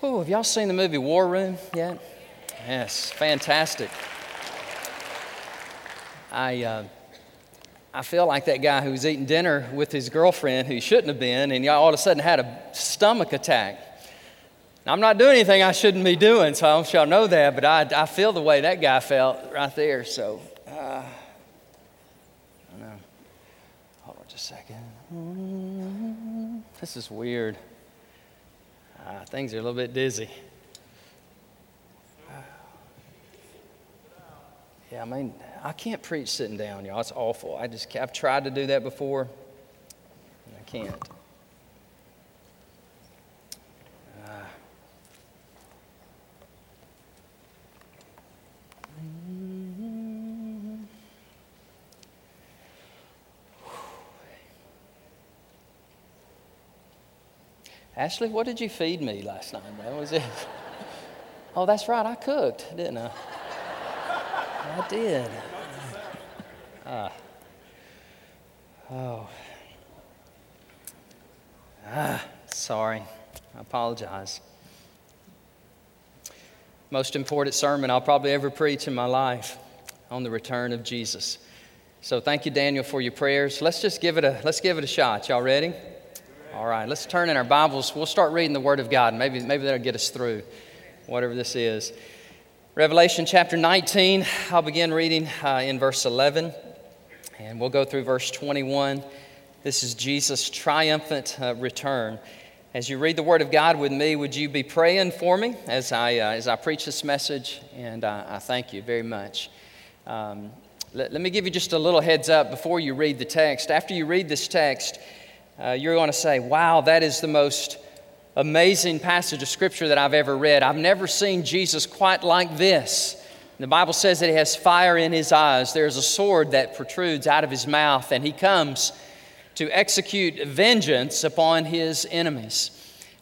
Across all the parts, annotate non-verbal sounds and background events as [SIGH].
Have y'all seen the movie War Room yet? Yes, fantastic. I, uh, I feel like that guy who was eating dinner with his girlfriend who shouldn't have been, and y'all all of a sudden had a stomach attack. I'm not doing anything I shouldn't be doing, so I don't y'all know that, but I, I feel the way that guy felt right there. So, uh, I don't know. Hold on just a second. This is weird. Uh, things are a little bit dizzy. Yeah, I mean, I can't preach sitting down, y'all. It's awful. I just, I've tried to do that before, I can't. Ashley, what did you feed me last night? Was it. Oh, that's right, I cooked, didn't I? I did. Ah. Oh. Ah, sorry. I apologize. Most important sermon I'll probably ever preach in my life on the return of Jesus. So thank you, Daniel, for your prayers. Let's just give it a let's give it a shot. Y'all ready? All right, let's turn in our Bibles. We'll start reading the Word of God. Maybe, maybe that'll get us through whatever this is. Revelation chapter 19, I'll begin reading uh, in verse 11, and we'll go through verse 21. This is Jesus' triumphant uh, return. As you read the Word of God with me, would you be praying for me as I, uh, as I preach this message? And uh, I thank you very much. Um, let, let me give you just a little heads up before you read the text. After you read this text, uh, you're going to say, wow, that is the most amazing passage of Scripture that I've ever read. I've never seen Jesus quite like this. The Bible says that he has fire in his eyes. There's a sword that protrudes out of his mouth, and he comes to execute vengeance upon his enemies.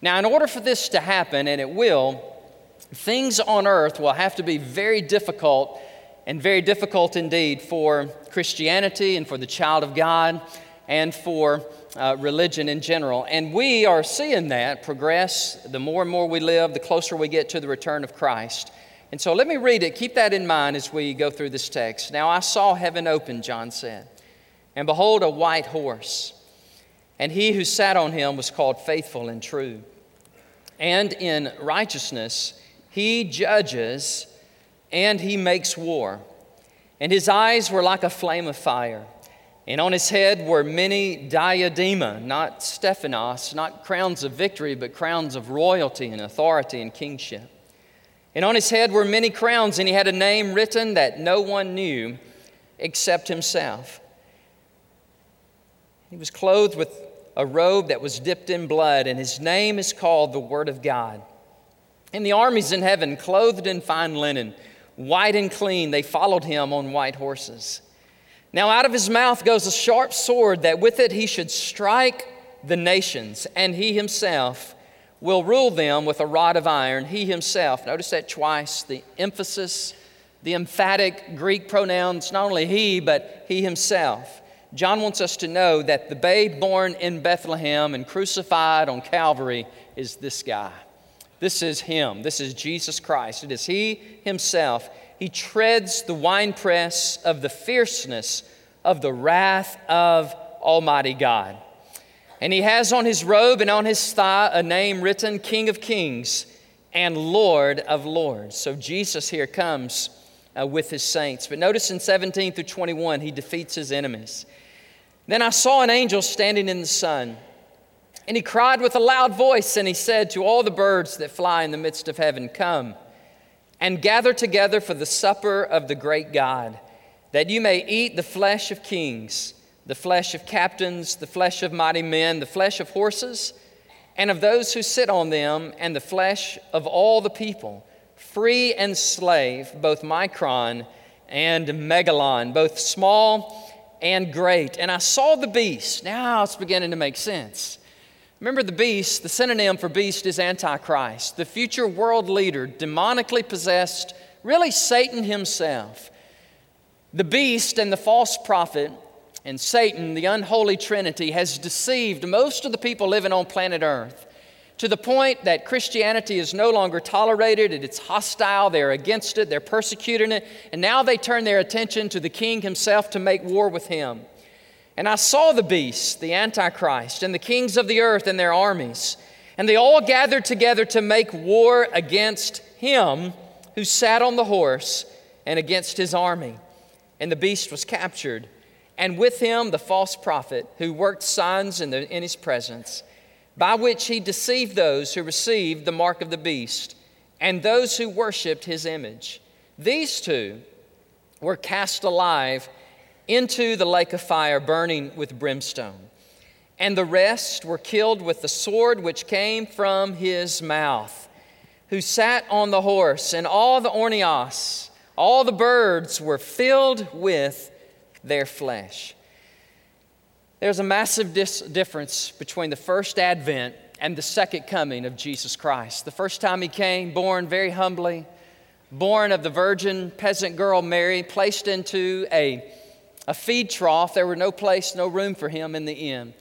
Now, in order for this to happen, and it will, things on earth will have to be very difficult and very difficult indeed for Christianity and for the child of God and for uh, religion in general. And we are seeing that progress. The more and more we live, the closer we get to the return of Christ. And so let me read it. Keep that in mind as we go through this text. Now I saw heaven open, John said, and behold, a white horse. And he who sat on him was called faithful and true. And in righteousness he judges and he makes war. And his eyes were like a flame of fire and on his head were many diadema, not Stephanos, not crowns of victory, but crowns of royalty and authority and kingship. And on his head were many crowns, and he had a name written that no one knew except himself. He was clothed with a robe that was dipped in blood, and his name is called the Word of God. And the armies in heaven, clothed in fine linen, white and clean, they followed him on white horses. Now, out of his mouth goes a sharp sword, that with it he should strike the nations, and he himself will rule them with a rod of iron. He himself, notice that twice, the emphasis, the emphatic Greek pronouns, not only he, but he himself. John wants us to know that the babe born in Bethlehem and crucified on Calvary is this guy. This is him. This is Jesus Christ. It is he himself he treads the winepress of the fierceness of the wrath of Almighty God. And he has on his robe and on his thigh a name written King of Kings and Lord of Lords. So Jesus here comes uh, with his saints. But notice in 17 through 21, he defeats his enemies. Then I saw an angel standing in the sun, and he cried with a loud voice, and he said to all the birds that fly in the midst of heaven, Come and gather together for the supper of the great God, that you may eat the flesh of kings, the flesh of captains, the flesh of mighty men, the flesh of horses, and of those who sit on them, and the flesh of all the people, free and slave, both Micron and Megalon, both small and great. And I saw the beast. Now it's beginning to make sense Remember, the beast, the synonym for beast is Antichrist, the future world leader, demonically possessed, really Satan himself. The beast and the false prophet and Satan, the unholy trinity, has deceived most of the people living on planet Earth. to the point that Christianity is no longer tolerated, it's hostile, they're against it, they're persecuting it, and now they turn their attention to the king himself to make war with him. And I saw the beast, the Antichrist, and the kings of the earth and their armies, and they all gathered together to make war against him who sat on the horse and against his army. And the beast was captured, and with him the false prophet who worked signs in, the, in his presence by which he deceived those who received the mark of the beast and those who worshiped his image. These two were cast alive into the lake of fire burning with brimstone. And the rest were killed with the sword which came from his mouth, who sat on the horse, and all the ornios, all the birds were filled with their flesh. There's a massive dis- difference between the first advent and the second coming of Jesus Christ. The first time he came, born very humbly, born of the virgin peasant girl Mary, placed into a, a feed trough. There were no place, no room for him in the inn.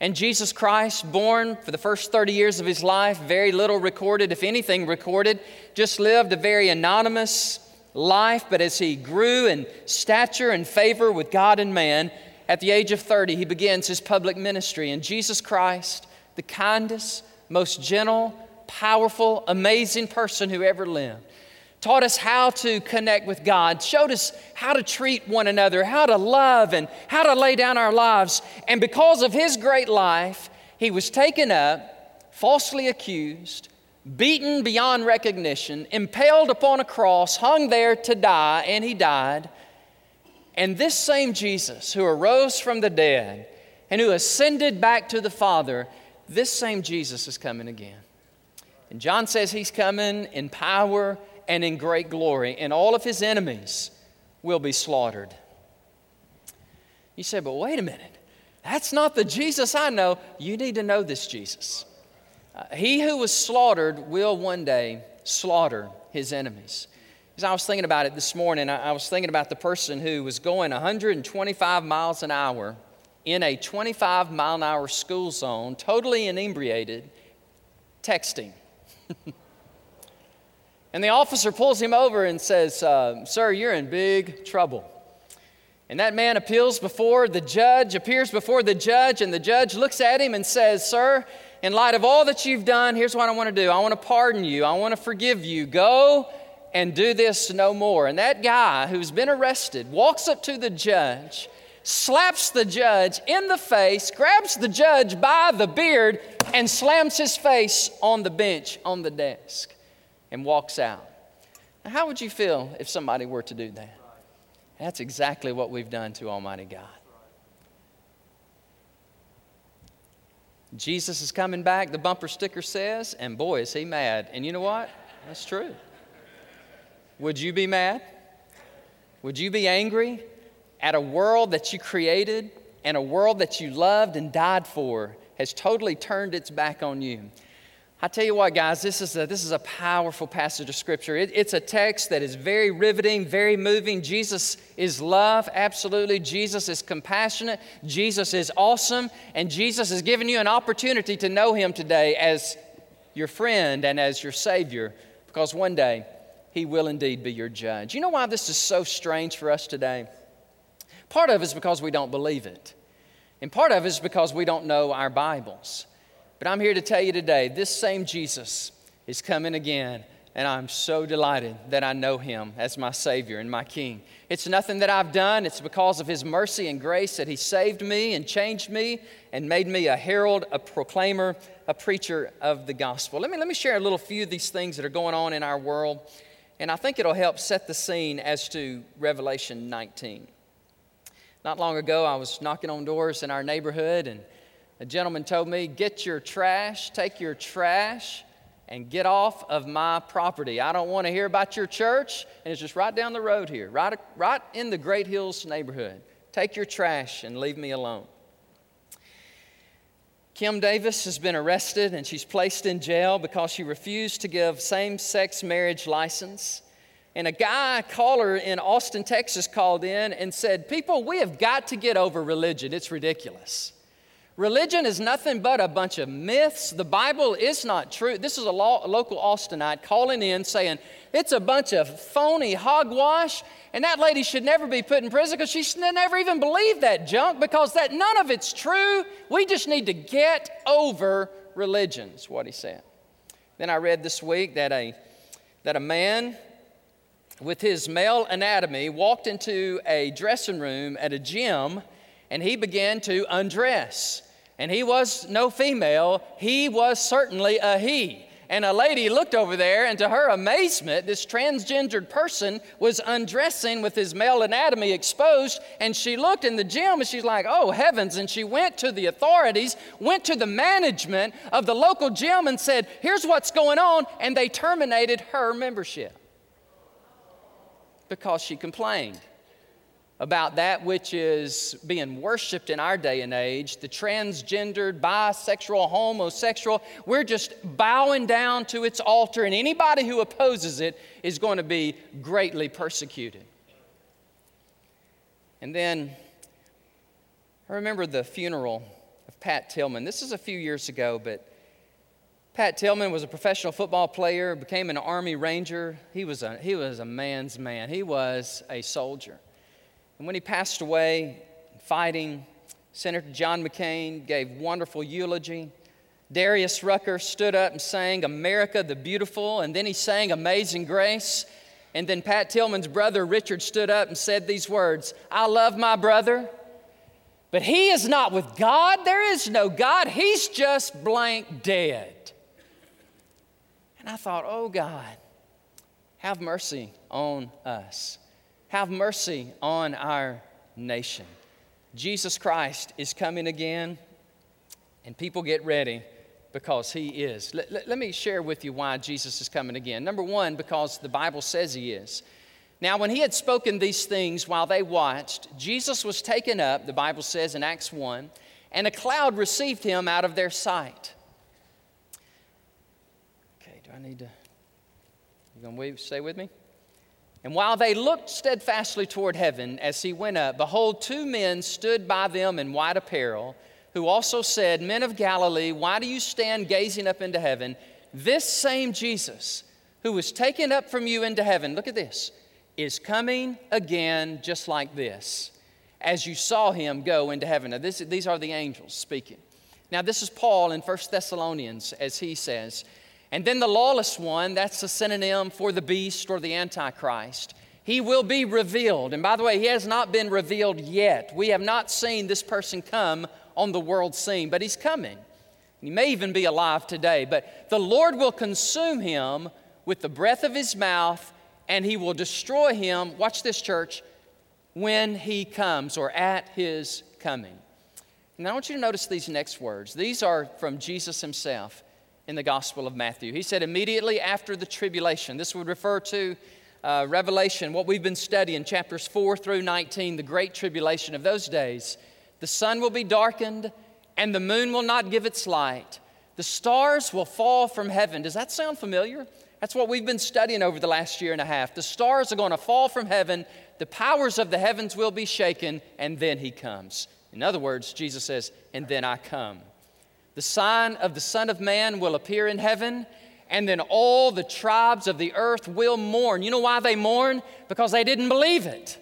And Jesus Christ, born for the first 30 years of his life, very little recorded, if anything recorded, just lived a very anonymous life. But as he grew in stature and favor with God and man, at the age of 30, he begins his public ministry. And Jesus Christ, the kindest, most gentle, powerful, amazing person who ever lived, taught us how to connect with God, showed us how to treat one another, how to love, and how to lay down our lives. And because of his great life, he was taken up, falsely accused, beaten beyond recognition, impaled upon a cross, hung there to die, and he died. And this same Jesus who arose from the dead and who ascended back to the Father, this same Jesus is coming again. And John says he's coming in power and in great glory, and all of his enemies will be slaughtered. You say, but wait a minute. That's not the Jesus I know. You need to know this Jesus. Uh, he who was slaughtered will one day slaughter his enemies. As I was thinking about it this morning, I was thinking about the person who was going 125 miles an hour in a 25 mile an hour school zone, totally inebriated, texting. [LAUGHS] and the officer pulls him over and says, uh, Sir, you're in big trouble. And that man appeals before the judge, appears before the judge, and the judge looks at him and says, Sir, in light of all that you've done, here's what I want to do I want to pardon you, I want to forgive you. Go and do this no more. And that guy who's been arrested walks up to the judge, slaps the judge in the face, grabs the judge by the beard, and slams his face on the bench on the desk and walks out. Now, how would you feel if somebody were to do that? That's exactly what we've done to Almighty God. Jesus is coming back, the bumper sticker says, and boy, is he mad. And you know what? That's true. Would you be mad? Would you be angry at a world that you created and a world that you loved and died for has totally turned its back on you? I tell you what, guys, this is a, this is a powerful passage of Scripture. It, it's a text that is very riveting, very moving. Jesus is love, absolutely. Jesus is compassionate. Jesus is awesome. And Jesus has given you an opportunity to know Him today as your friend and as your Savior, because one day he will indeed be your judge. You know why this is so strange for us today? Part of it is because we don't believe it, and part of it is because we don't know our Bibles. But I'm here to tell you today this same Jesus is coming again, and I'm so delighted that I know him as my Savior and my King. It's nothing that I've done, it's because of his mercy and grace that he saved me and changed me and made me a herald, a proclaimer, a preacher of the gospel. Let me, let me share a little few of these things that are going on in our world and I think it'll help set the scene as to Revelation 19. Not long ago, I was knocking on doors in our neighborhood, and a gentleman told me, Get your trash, take your trash, and get off of my property. I don't want to hear about your church. And it's just right down the road here, right, right in the Great Hills neighborhood. Take your trash and leave me alone. Kim Davis has been arrested and she's placed in jail because she refused to give same sex marriage license. And a guy caller in Austin, Texas called in and said, People, we have got to get over religion. It's ridiculous. Religion is nothing but a bunch of myths. The Bible is not true. This is a, local Austinite calling in saying it's a bunch of phony hogwash, and that lady should never be put in prison because she should never even believe that junk because that none of it's true. We just need to get over religion, is what he said. Then I read this week that a, that a man with his male anatomy walked into a dressing room at a gym and he began to undress. And he was no female, he was certainly a he. And a lady looked over there, and to her amazement, this transgendered person was undressing with his male anatomy exposed. And she looked in the gym and she's like, oh heavens. And she went to the authorities, went to the management of the local gym, and said, here's what's going on. And they terminated her membership because she complained about that which is being worshiped in our day and age the transgendered, bisexual, homosexual. We're just bowing down to its altar, and anybody who opposes it is going to be greatly persecuted. And then I remember the funeral of Pat Tillman. This is a few years ago, but Pat Tillman was a professional football player, became an Army Ranger. He was a, he was a man's man, he was a soldier. And when he passed away, fighting, Senator John McCain gave wonderful eulogy. Darius Rucker stood up and sang America the Beautiful, and then he sang Amazing Grace. And then Pat Tillman's brother Richard stood up and said these words I love my brother, but he is not with God. There is no God. He's just blank dead. And I thought, oh God, have mercy on us. Have mercy on our nation. Jesus Christ is coming again, and people get ready because he is. Let, let, let, me share with you why Jesus is coming again. Number one, because the Bible says he is. Now, when he had spoken these things while they watched, Jesus was taken up, the Bible says in Acts 1, and a cloud received him out of their sight. Okay, do I need to? You gonna stay with me? And while they looked steadfastly toward heaven as he went up, behold, two men stood by them in white apparel, who also said, Men of Galilee, why do you stand gazing up into heaven? This same Jesus, who was taken up from you into heaven, look at this, is coming again just like this, as you saw him go into heaven. Now, this, these are the angels speaking. Now, this is Paul in 1 Thessalonians, as he says, and then the lawless one, that's a synonym for the beast or the antichrist. He will be revealed. And by the way, he has not been revealed yet. We have not seen this person come on the world scene, but he's coming. He may even be alive today, but the Lord will consume him with the breath of his mouth, and he will destroy him, watch this, church, when he comes or at his coming. Now, I want you to notice these next words. These are from Jesus himself in the Gospel of Matthew. He said, immediately after the tribulation. This would refer to uh, Revelation, what we've been studying, chapters 4 through 19, the great tribulation of those days. The sun will be darkened, and the moon will not give its light. The stars will fall from heaven. Does that sound familiar? That's what we've been studying over the last year and a half. The stars are going to fall from heaven, the powers of the heavens will be shaken, and then he comes. In other words, Jesus says, and then I come. The sign of the Son of Man will appear in heaven, and then all the tribes of the earth will mourn. You know why they mourn? Because they didn't believe it.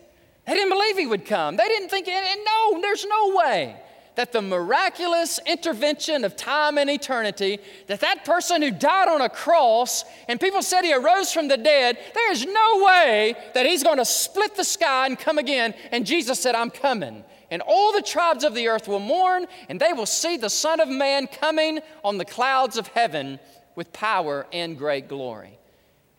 They didn't believe he would come. They didn't think, no, there's no way that the miraculous intervention of time and eternity, that that person who died on a cross and people said he arose from the dead, there is no way that he's going to split the sky and come again. And Jesus said, I'm coming and all the tribes of the earth will mourn, and they will see the Son of Man coming on the clouds of heaven with power and great glory.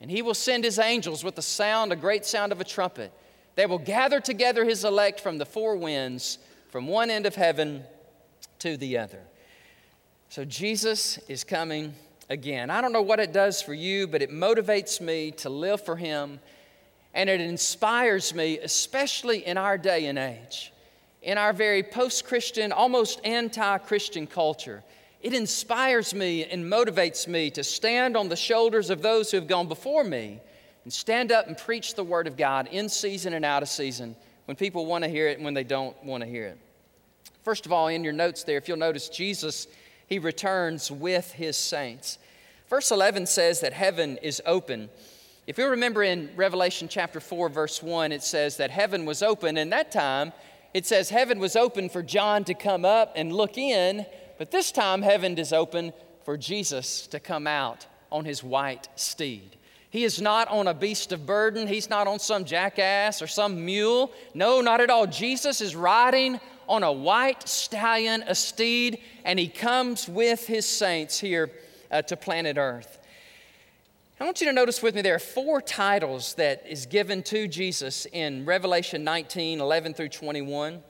And he will send his angels with a sound, a great sound of a trumpet. They will gather together his elect from the four winds, from one end of heaven to the other. So Jesus is coming again. I don't know what it does for you, but it motivates me to live for him, and it inspires me, especially in our day and age in our very post Christian, almost anti Christian culture. It inspires me and motivates me to stand on the shoulders of those who have gone before me and stand up and preach the Word of God in season and out of season when people want to hear it and when they don't want to hear it. First of all, in your notes there, if you'll notice, Jesus, he returns with his saints. Verse 11 says that heaven is open. If you remember in Revelation chapter 4, verse 1, it says that heaven was open. And that time, it says heaven was open for John to come up and look in, but this time heaven is open for Jesus to come out on his white steed. He is not on a beast of burden. He's not on some jackass or some mule. No, not at all. Jesus is riding on a white stallion, a steed, and he comes with his saints here uh, to planet Earth. I want you to notice with me there are four titles that is given to Jesus in Revelation 19 11 through 21.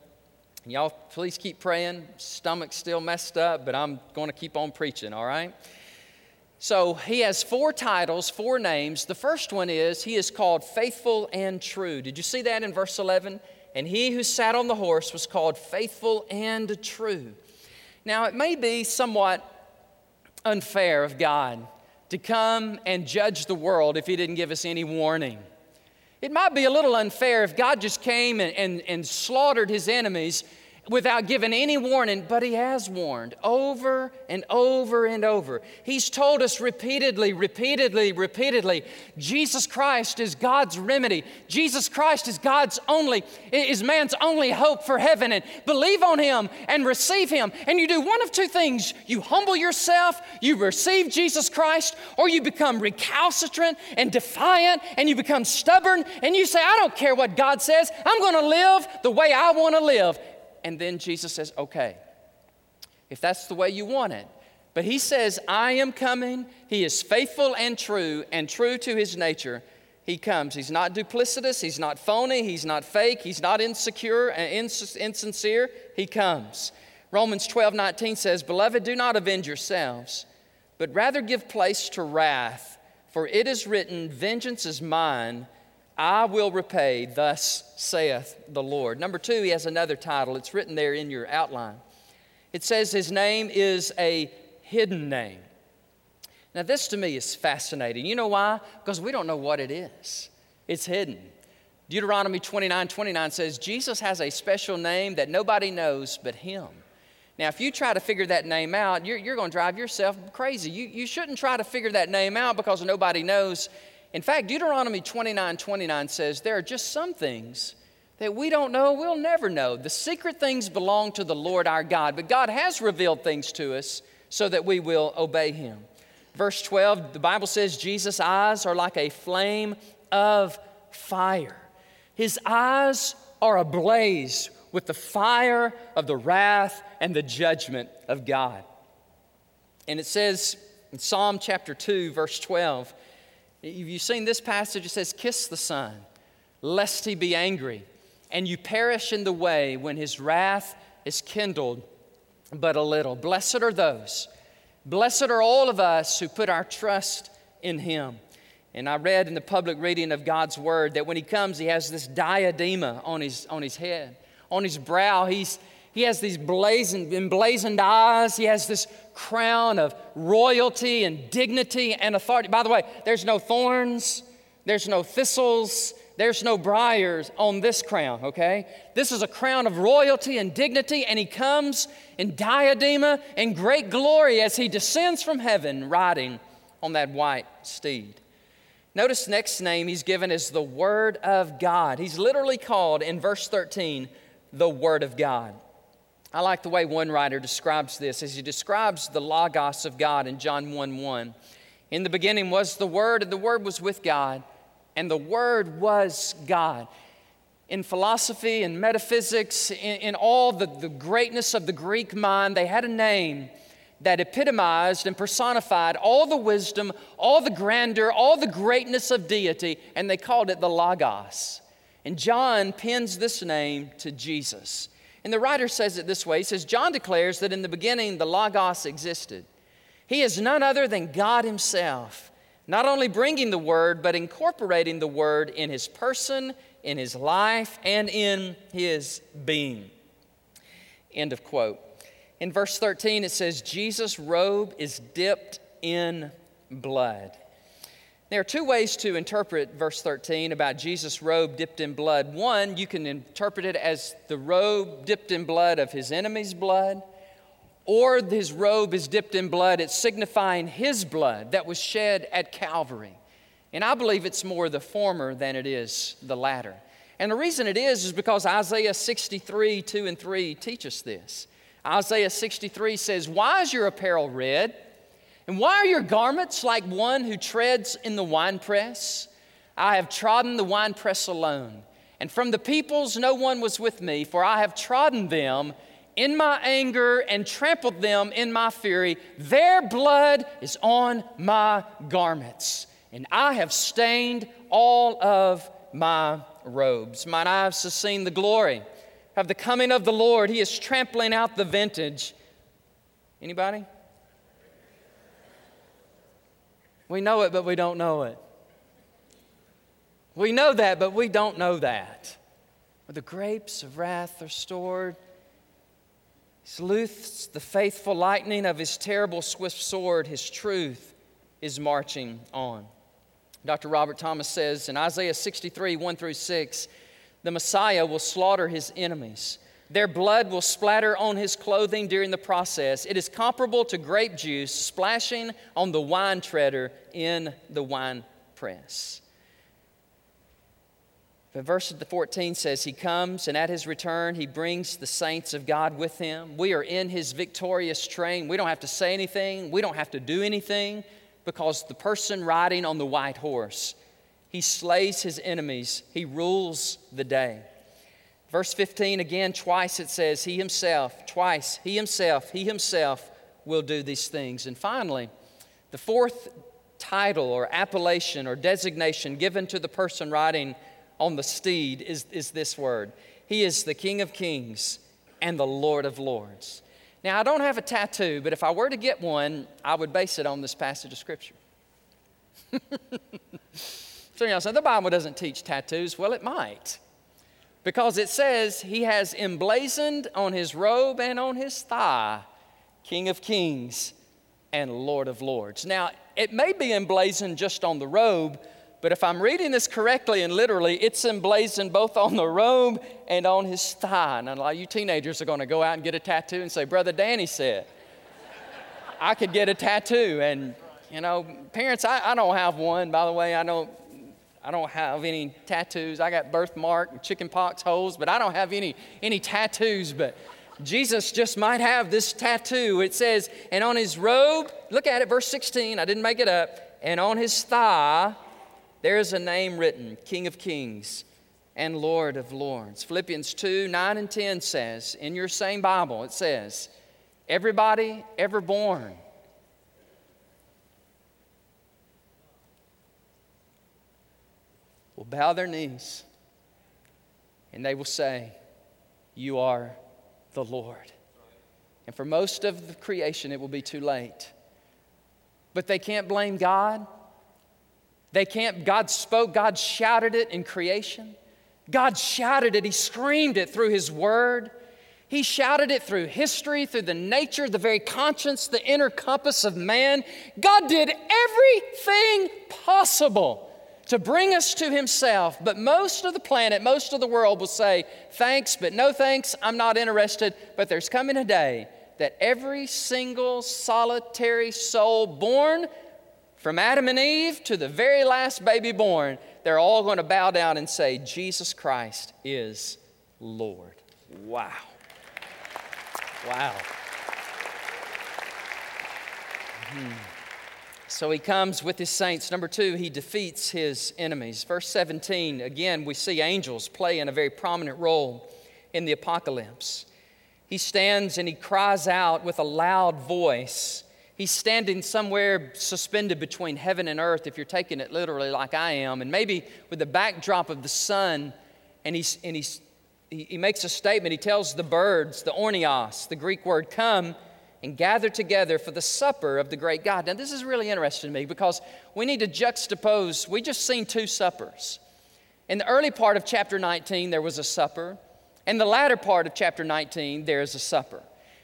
Y'all, please keep praying. Stomach's still messed up, but I'm going to keep on preaching, all right? So he has four titles, four names. The first one is he is called faithful and true. Did you see that in verse 11? And he who sat on the horse was called faithful and true. Now, it may be somewhat unfair of God to come and judge the world if He didn't give us any warning. It might be a little unfair if God just came and, and, and slaughtered His enemies without giving any warning, but he has warned over and over and over. He's told us repeatedly, repeatedly, repeatedly Jesus Christ is God's remedy. Jesus Christ is God's only, is man's only hope for heaven. And believe on him and receive him. And you do one of two things you humble yourself, you receive Jesus Christ, or you become recalcitrant and defiant and you become stubborn and you say, I don't care what God says, I'm going to live the way I want to live and then Jesus says, okay, if that's the way you want it. But he says, I am coming. He is faithful and true, and true to his nature. He comes. He's not duplicitous. He's not phony. He's not fake. He's not insecure uh, and insincere. He comes. Romans 12 19 says, Beloved, do not avenge yourselves, but rather give place to wrath, for it is written, Vengeance is mine. I will repay, thus saith the Lord. Number two, he has another title. It's written there in your outline. It says his name is a hidden name. Now, this to me is fascinating. You know why? Because we don't know what it is, it's hidden. Deuteronomy 29 29 says, Jesus has a special name that nobody knows but him. Now, if you try to figure that name out, you're, you're going to drive yourself crazy. You, you shouldn't try to figure that name out because nobody knows in fact, Deuteronomy 29 29 says there are just some things that we don't know, we'll never know. The secret things belong to the Lord our God, but God has revealed things to us so that we will obey Him. Verse 12, the Bible says Jesus' eyes are like a flame of fire. His eyes are ablaze with the fire of the wrath and the judgment of God. And it says in Psalm chapter 2, verse 12, You've seen this passage, it says, Kiss the Son, lest he be angry, and you perish in the way when his wrath is kindled but a little. Blessed are those, blessed are all of us who put our trust in him. And I read in the public reading of God's word that when he comes, he has this diadema on his, on his head. On his brow, he's, he has these blazoned, emblazoned eyes. He has this crown of royalty and dignity and authority. By the way, there's no thorns, there's no thistles, there's no briars on this crown, okay? This is a crown of royalty and dignity, and he comes in diadema and great glory as he descends from heaven riding on that white steed. Notice next name he's given is the Word of God. He's literally called in verse 13 the Word of God. I like the way one writer describes this as he describes the Logos of God in John 1 1. In the beginning was the Word, and the Word was with God, and the Word was God. In philosophy and metaphysics, in, in all the, the greatness of the Greek mind, they had a name that epitomized and personified all the wisdom, all the grandeur, all the greatness of deity, and they called it the Logos. And John pins this name to Jesus. And the writer says it this way He says, John declares that in the beginning the Logos existed. He is none other than God Himself, not only bringing the Word, but incorporating the Word in His person, in His life, and in His being. End of quote. In verse 13, it says, Jesus' robe is dipped in blood. There are two ways to interpret verse 13 about Jesus' robe dipped in blood. One, you can interpret it as the robe dipped in blood of his enemy's blood, or his robe is dipped in blood. It's signifying his blood that was shed at Calvary. And I believe it's more the former than it is the latter. And the reason it is is because Isaiah 63, 2 and 3 teach us this. Isaiah 63 says, Why is your apparel red? And why are your garments like one who treads in the winepress? I have trodden the winepress alone, and from the peoples no one was with me, for I have trodden them in my anger and trampled them in my fury. Their blood is on my garments, and I have stained all of my robes. Mine eyes have seen the glory of the coming of the Lord. He is trampling out the vintage. Anybody? We know it, but we don't know it. We know that, but we don't know that. Where the grapes of wrath are stored, loosed the faithful lightning of his terrible swift sword. His truth is marching on. Dr. Robert Thomas says in Isaiah 63 1 through 6, the Messiah will slaughter his enemies. Their blood will splatter on his clothing during the process. It is comparable to grape juice splashing on the wine treader in the wine press. But verse 14 says, He comes, and at His return, He brings the saints of God with Him. We are in His victorious train. We don't have to say anything, we don't have to do anything, because the person riding on the white horse, He slays His enemies, He rules the day. Verse 15, again, twice it says, He Himself, twice, He Himself, He Himself will do these things. And finally, the fourth title or appellation or designation given to the person riding on the steed is, is this word He is the King of Kings and the Lord of Lords. Now, I don't have a tattoo, but if I were to get one, I would base it on this passage of Scripture. [LAUGHS] so, you know, so the Bible doesn't teach tattoos. Well, it might because it says he has emblazoned on his robe and on his thigh, King of Kings and Lord of Lords. Now, it may be emblazoned just on the robe, but if I'm reading this correctly and literally, it's emblazoned both on the robe and on his thigh. And a lot of you teenagers are going to go out and get a tattoo and say, Brother Danny said, I could get a tattoo. And, you know, parents, I, I don't have one, by the way. I don't I don't have any tattoos. I got birthmark, and chicken pox holes, but I don't have any, any tattoos. But Jesus just might have this tattoo. It says, and on his robe, look at it, verse 16, I didn't make it up, and on his thigh, there's a name written King of Kings and Lord of Lords. Philippians 2 9 and 10 says, in your same Bible, it says, everybody ever born will bow their knees and they will say, You are the Lord. And for most of the creation, it will be too late. But they can't blame God. They can't, God spoke, God shouted it in creation. God shouted it, He screamed it through His word. He shouted it through history, through the nature, the very conscience, the inner compass of man. God did everything possible to bring us to Himself. But most of the planet, most of the world will say, Thanks, but no thanks, I'm not interested. But there's coming a day that every single solitary soul born from Adam and Eve to the very last baby born, they're all going to bow down and say, Jesus Christ is Lord. Wow. Wow. Hmm. So he comes with his saints. Number two, he defeats his enemies. Verse 17, again, we see angels play in a very prominent role in the apocalypse. He stands and he cries out with a loud voice. He's standing somewhere suspended between heaven and earth, if you're taking it literally like I am, and maybe with the backdrop of the sun. And, he's, and he's, he makes a statement. He tells the birds, the orneos, the Greek word, come and gather together for the supper of the great God. Now, this is really interesting to me because we need to juxtapose. We just seen two suppers. In the early part of chapter 19, there was a supper. In the latter part of chapter 19, there is a supper.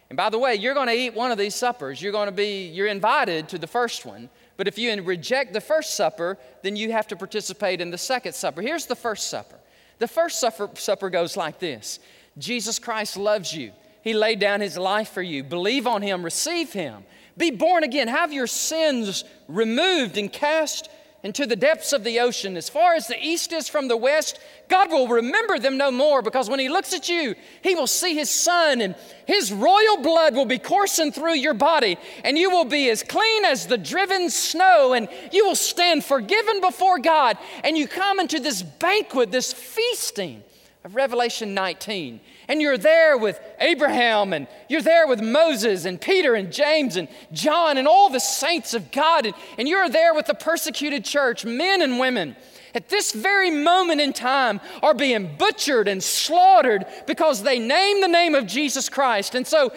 And by the way, you're going to eat one of these suppers. You're going to be, you're invited to the first one, But if you reject the first supper, then you have to participate in the second supper. Here's the first supper. The first supper, supper goes like this Jesus Christ loves you. He laid down his life for you. Believe on him, receive him. Be born again. Have your sins removed and cast into the depths of the ocean. As far as the east is from the west, God will remember them no more because when He looks at you, He will see His Son and His royal blood will be coursing through your body and you will be as clean as the driven snow and you will stand forgiven before God. And you come into this banquet, this feasting of Revelation 19 and you're there with Abraham, and you're there with Moses, and Peter, and James, and John, and all the saints of God, and, and you're there with the persecuted church, men and women. At this very moment in time, are being butchered and slaughtered because they name the name of Jesus Christ. And so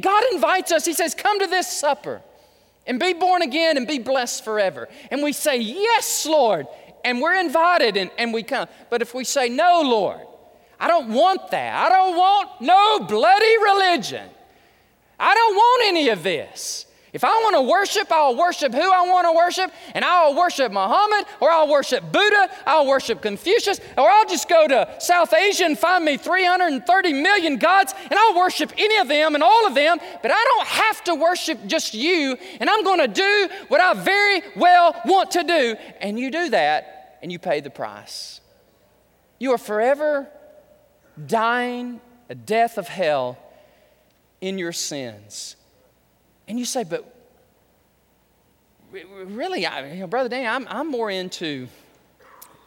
God invites us, He says, Come to this supper and be born again and be blessed forever. And we say, Yes, Lord. And we're invited and, and we come. But if we say, No, Lord, I don't want that. I don't want no bloody religion. I don't want any of this. If I want to worship, I'll worship who I want to worship, and I'll worship Muhammad, or I'll worship Buddha, I'll worship Confucius, or I'll just go to South Asia and find me 330 million gods, and I'll worship any of them and all of them, but I don't have to worship just you, and I'm going to do what I very well want to do. And you do that, and you pay the price. You are forever dying a death of hell in your sins. And you say, but really, I, you know, Brother Dan, I'm, I'm more into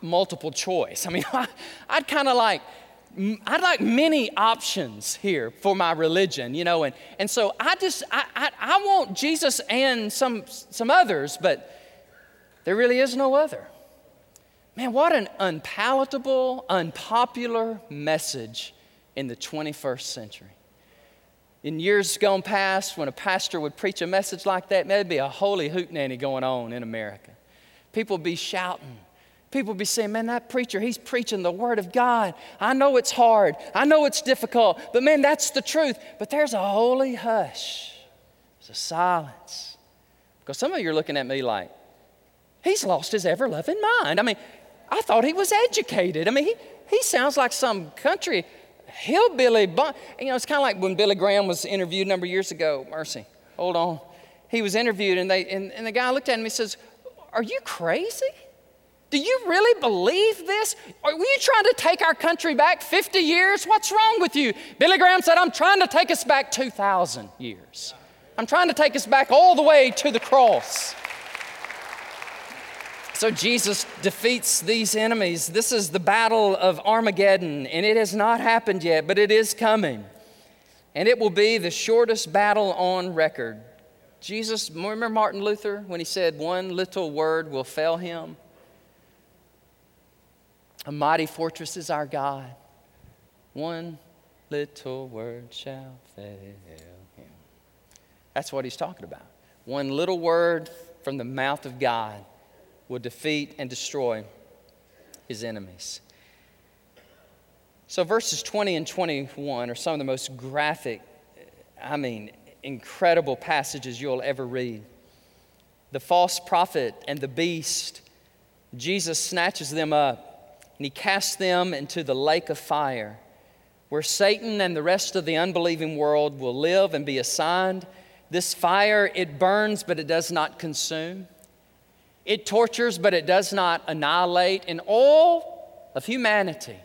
multiple choice. [LAUGHS] I mean, I, I'd kind of like, I'd like many options here for my religion, you know, and, and so I just, I, I, I want Jesus and some, some others, but there really is no other. Man, what an unpalatable, unpopular message in the 21st century. In years gone past, when a pastor would preach a message like that, there'd be a holy hootenanny going on in America. People would be shouting. People would be saying, Man, that preacher, he's preaching the Word of God. I know it's hard. I know it's difficult, but man, that's the truth. But there's a holy hush, there's a silence. Because some of you are looking at me like, He's lost his ever loving mind. I mean, I thought he was educated. I mean, he, he sounds like some country hillbilly. Bun- you know, it's kind of like when Billy Graham was interviewed a number of years ago. Mercy, hold on. He was interviewed, and, they, and, and the guy looked at him and he says, Are you crazy? Do you really believe this? Are you trying to take our country back 50 years? What's wrong with you? Billy Graham said, I'm trying to take us back 2,000 years. I'm trying to take us back all the way to the cross. So Jesus defeats these enemies. This is the battle of Armageddon, and it has not happened yet, but it is coming. And it will be the shortest battle on record. Jesus, remember Martin Luther when he said, One little word will fail him? A mighty fortress is our God. One little word shall fail him. That's what he's talking about. One little word from the mouth of God will defeat and destroy his enemies. So, verses 20 and 21 are some of the most graphic, I mean, incredible passages you'll ever read. The false prophet and the beast, Jesus snatches them up and he casts them into the lake of fire, where Satan and the rest of the unbelieving world will live and be assigned. This fire, it burns, but it does not consume. It tortures, but it does not annihilate. And all of humanity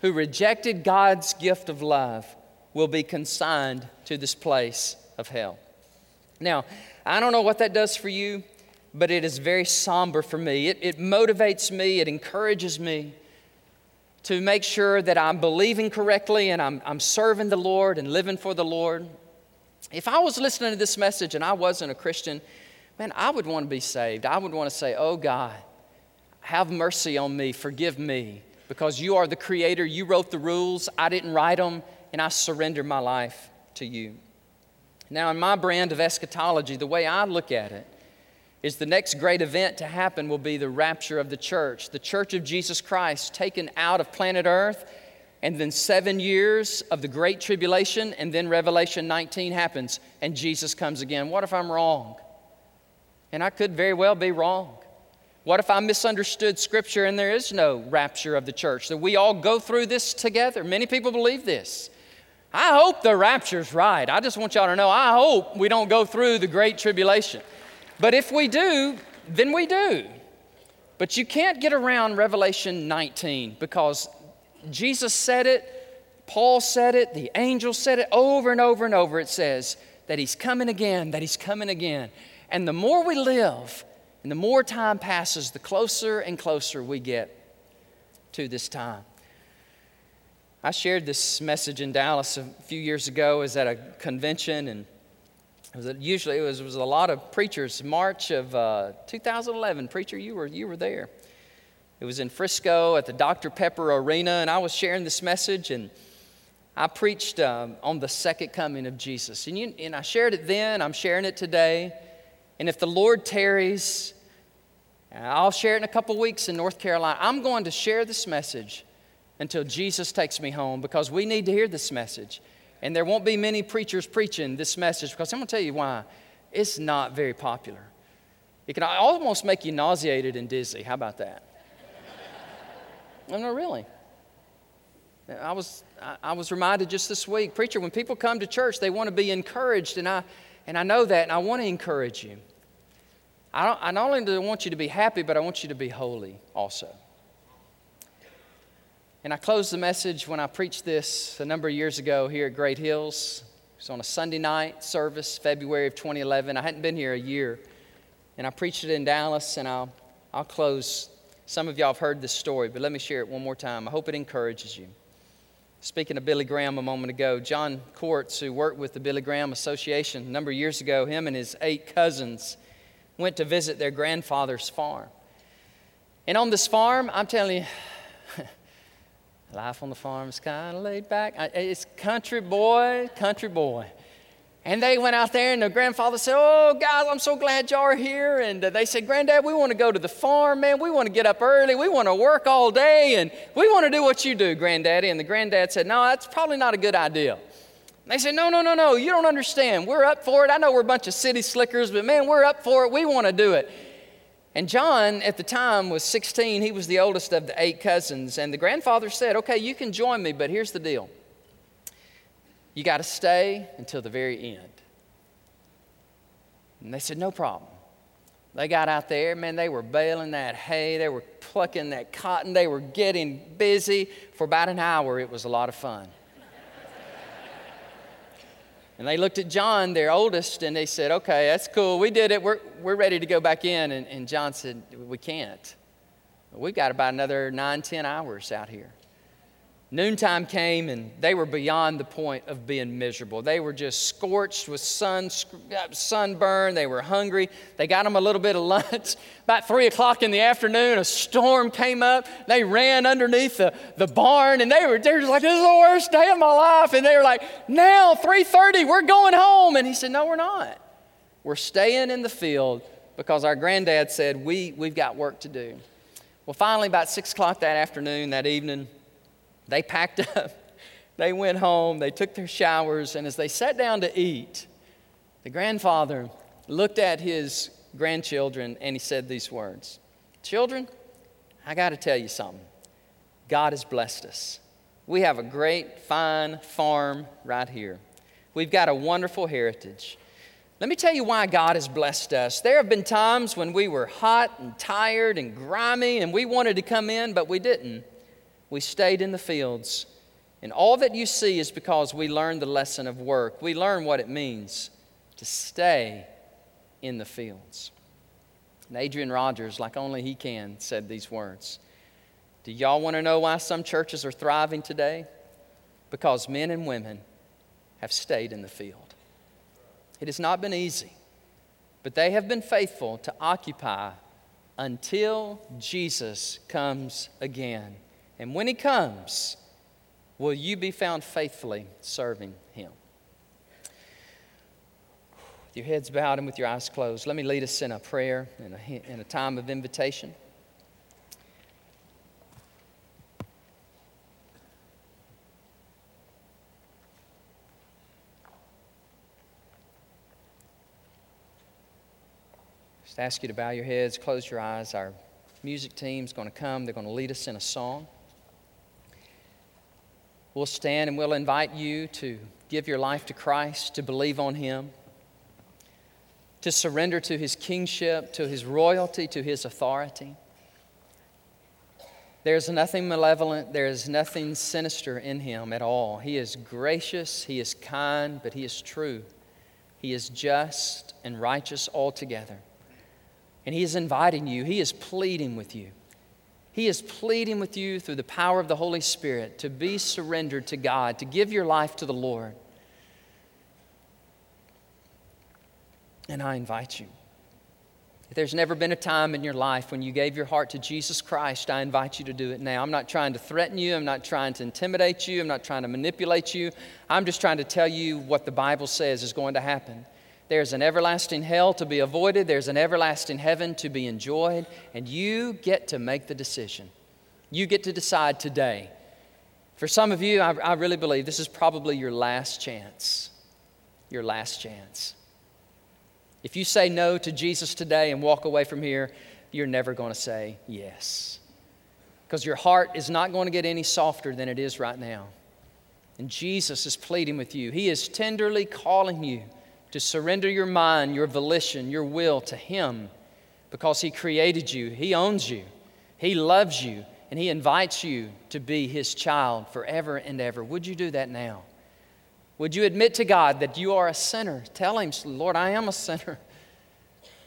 who rejected God's gift of love will be consigned to this place of hell. Now, I don't know what that does for you, but it is very somber for me. It, it motivates me, it encourages me to make sure that I'm believing correctly and I'm, I'm serving the Lord and living for the Lord. If I was listening to this message and I wasn't a Christian, man, I would want to be saved. I would want to say, Oh God, have mercy on me, forgive me, because you are the creator. You wrote the rules, I didn't write them, and I surrender my life to you. Now, in my brand of eschatology, the way I look at it is the next great event to happen will be the rapture of the church, the church of Jesus Christ taken out of planet Earth, and then seven years of the great tribulation, and then Revelation 19 happens, and Jesus comes again. What if I'm wrong? And I could very well be wrong. What if I misunderstood Scripture and there is no rapture of the church? That we all go through this together. Many people believe this. I hope the rapture's right. I just want y'all to know I hope we don't go through the great tribulation. But if we do, then we do. But you can't get around Revelation 19 because Jesus said it, Paul said it, the angel said it over and over and over. It says that he's coming again, that he's coming again. And the more we live and the more time passes, the closer and closer we get to this time. I shared this message in Dallas a few years ago. I was at a convention, and it was a, usually it was, it was a lot of preachers. March of uh, 2011, preacher, you were you were there. It was in Frisco at the Dr. Pepper Arena, and I was sharing this message, and I preached um, on the second coming of Jesus. And, you, and I shared it then. I'm sharing it today. And if the Lord tarries, I'll share it in a couple weeks in North Carolina. I'm going to share this message until Jesus takes me home because we need to hear this message. And there won't be many preachers preaching this message because I'm going to tell you why. It's not very popular. It can almost make you nauseated and dizzy. How about that? [LAUGHS] no, no, really. I was, I was reminded just this week, preacher, when people come to church, they want to be encouraged, and I, and I know that, and I want to encourage you. I, I not only do I want you to be happy, but I want you to be holy also. And I closed the message when I preached this a number of years ago here at Great Hills. It was on a Sunday night service, February of 2011. I hadn't been here a year. And I preached it in Dallas, and I'll, I'll close. Some of y'all have heard this story, but let me share it one more time. I hope it encourages you. Speaking of Billy Graham a moment ago, John Corts, who worked with the Billy Graham Association a number of years ago, him and his eight cousins went to visit their grandfather's farm. And on this farm, I'm telling you, [LAUGHS] life on the farm is kind of laid back. It's country boy, country boy. And they went out there, and the grandfather said, Oh, guys, I'm so glad y'all are here. And they said, Granddad, we want to go to the farm, man. We want to get up early. We want to work all day, and we want to do what you do, Granddaddy. And the granddad said, No, that's probably not a good idea. They said, No, no, no, no. You don't understand. We're up for it. I know we're a bunch of city slickers, but man, we're up for it. We want to do it. And John, at the time, was 16. He was the oldest of the eight cousins. And the grandfather said, Okay, you can join me, but here's the deal you got to stay until the very end. And they said, No problem. They got out there, man, they were baling that hay, they were plucking that cotton, they were getting busy. For about an hour, it was a lot of fun. And they looked at John, their oldest, and they said, Okay, that's cool, we did it, we're, we're ready to go back in. And, and John said, We can't. We've got about another nine, ten hours out here. Noontime came and they were beyond the point of being miserable. They were just scorched with sun, sunburn. They were hungry. They got them a little bit of lunch. [LAUGHS] About three o'clock in the afternoon, a storm came up. They ran underneath the, the barn and they were, they were like, this is the worst day of my life. And they were like, now, 3.30, we're going home. And he said, no, we're not. We're staying in the field because our granddad said, we, we've got work to do. Well, finally, about six o'clock that afternoon, that evening, they packed [LAUGHS] up, they went home, they took their showers, and as they sat down to eat, the grandfather looked at his grandchildren and he said these words Children, I got to tell you something. God has blessed us. We have a great, fine farm right here. We've got a wonderful heritage. Let me tell you why God has blessed us. There have been times when we were hot and tired and grimy and we wanted to come in, but we didn't we stayed in the fields. And all that you see is because we learned the lesson of work. We learn what it means to stay in the fields. And Adrian Rogers, like only he can, said these words Do y'all want to know why some churches are thriving today? Because men and women have stayed in the field. It has not been easy, but they have been faithful to occupy until Jesus comes again. And when he comes, will you be found faithfully serving him? With your heads bowed and with your eyes closed, let me lead us in a prayer a, in a time of invitation. Just ask you to bow your heads, close your eyes. Our music team's going to come, they're going to lead us in a song. We'll stand and we'll invite you to give your life to Christ, to believe on Him, to surrender to His kingship, to His royalty, to His authority. There's nothing malevolent, there is nothing sinister in Him at all. He is gracious, He is kind, but He is true. He is just and righteous altogether. And He is inviting you, He is pleading with you. He is pleading with you through the power of the Holy Spirit to be surrendered to God, to give your life to the Lord. And I invite you. If there's never been a time in your life when you gave your heart to Jesus Christ, I invite you to do it now. I'm not trying to threaten you. I'm not trying to intimidate you. I'm not trying to manipulate you. I'm just trying to tell you what the Bible says is going to happen. There's an everlasting hell to be avoided, there's an everlasting heaven to be enjoyed, and you get to make the decision. You get to decide today. For some of you, I, I really believe this is probably your last chance. Your last chance. If you say no to Jesus today and walk away from here, you're never going to say yes. Because your heart is not going to get any softer than it is right now. And Jesus is pleading with you, He is tenderly calling you to surrender your mind, your volition, your will to Him because He created you, He owns you, He loves you, and He invites you to be His child forever and ever. Would you do that now? Would you admit to God that you are a sinner? Tell Him, Lord, I am a sinner.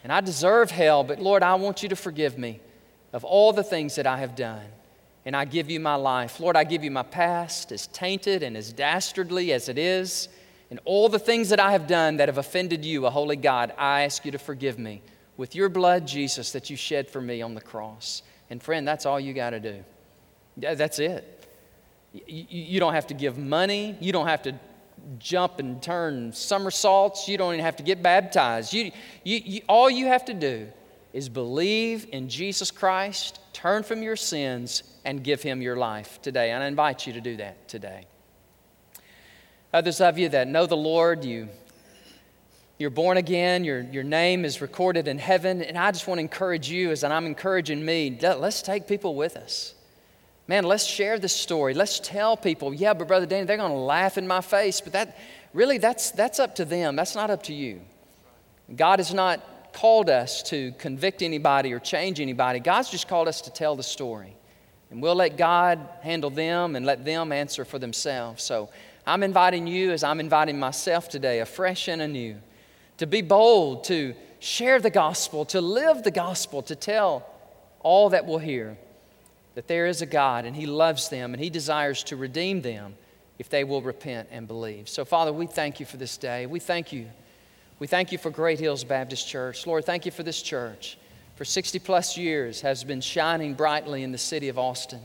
And I deserve hell, but Lord, I want you to forgive me of all the things that I have done. And I give you my life. Lord, I give you my past, as tainted and as dastardly as it is and all the things that I have done that have offended you, a holy God, I ask you to forgive me with your blood, Jesus, that you shed for me on the cross. And friend, that's all you got to do. That's it. You don't have to give money. You don't have to jump and turn somersaults. You don't even have to get baptized. You, you, you, all you have to do is believe in Jesus Christ, turn from your sins, and give Him your life today. And I invite you to do that today. Others of you that know the Lord, you, you're born again, your, your name is recorded in heaven. And I just want to encourage you, as I'm encouraging me, let's take people with us. Man, let's share this story. Let's tell people, yeah, but Brother Danny, they're going to laugh in my face. But that really, that's, that's up to them. That's not up to you. God has not called us to convict anybody or change anybody. God's just called us to tell the story. And we'll let God handle them and let them answer for themselves. So I'm inviting you, as I'm inviting myself today, afresh and anew, to be bold, to share the gospel, to live the gospel, to tell all that will hear that there is a God and He loves them and He desires to redeem them if they will repent and believe. So, Father, we thank you for this day. We thank you. We thank you for Great Hills Baptist Church. Lord, thank you for this church. For 60 plus years has been shining brightly in the city of Austin.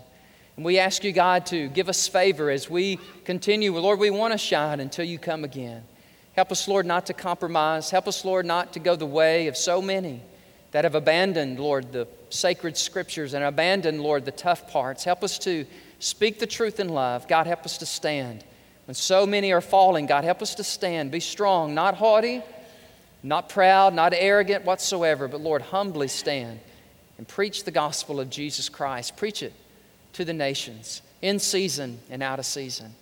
And we ask you, God, to give us favor as we continue. Lord, we want to shine until you come again. Help us, Lord, not to compromise. Help us, Lord, not to go the way of so many that have abandoned, Lord, the sacred scriptures and abandoned, Lord, the tough parts. Help us to speak the truth in love. God, help us to stand. When so many are falling, God, help us to stand. Be strong, not haughty, not proud, not arrogant whatsoever, but Lord, humbly stand and preach the gospel of Jesus Christ. Preach it to the nations in season and out of season.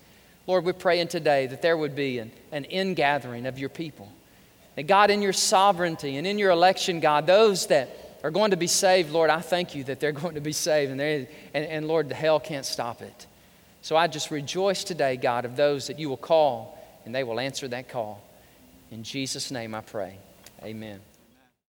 Lord, we're praying today that there would be an, an ingathering of your people. That God, in your sovereignty and in your election, God, those that are going to be saved, Lord, I thank you that they're [LAUGHS] going to be saved. And, and, and Lord, the hell can't stop it. So I just rejoice today, God, of those that you will call and they will answer that call. In Jesus' name I pray. Amen.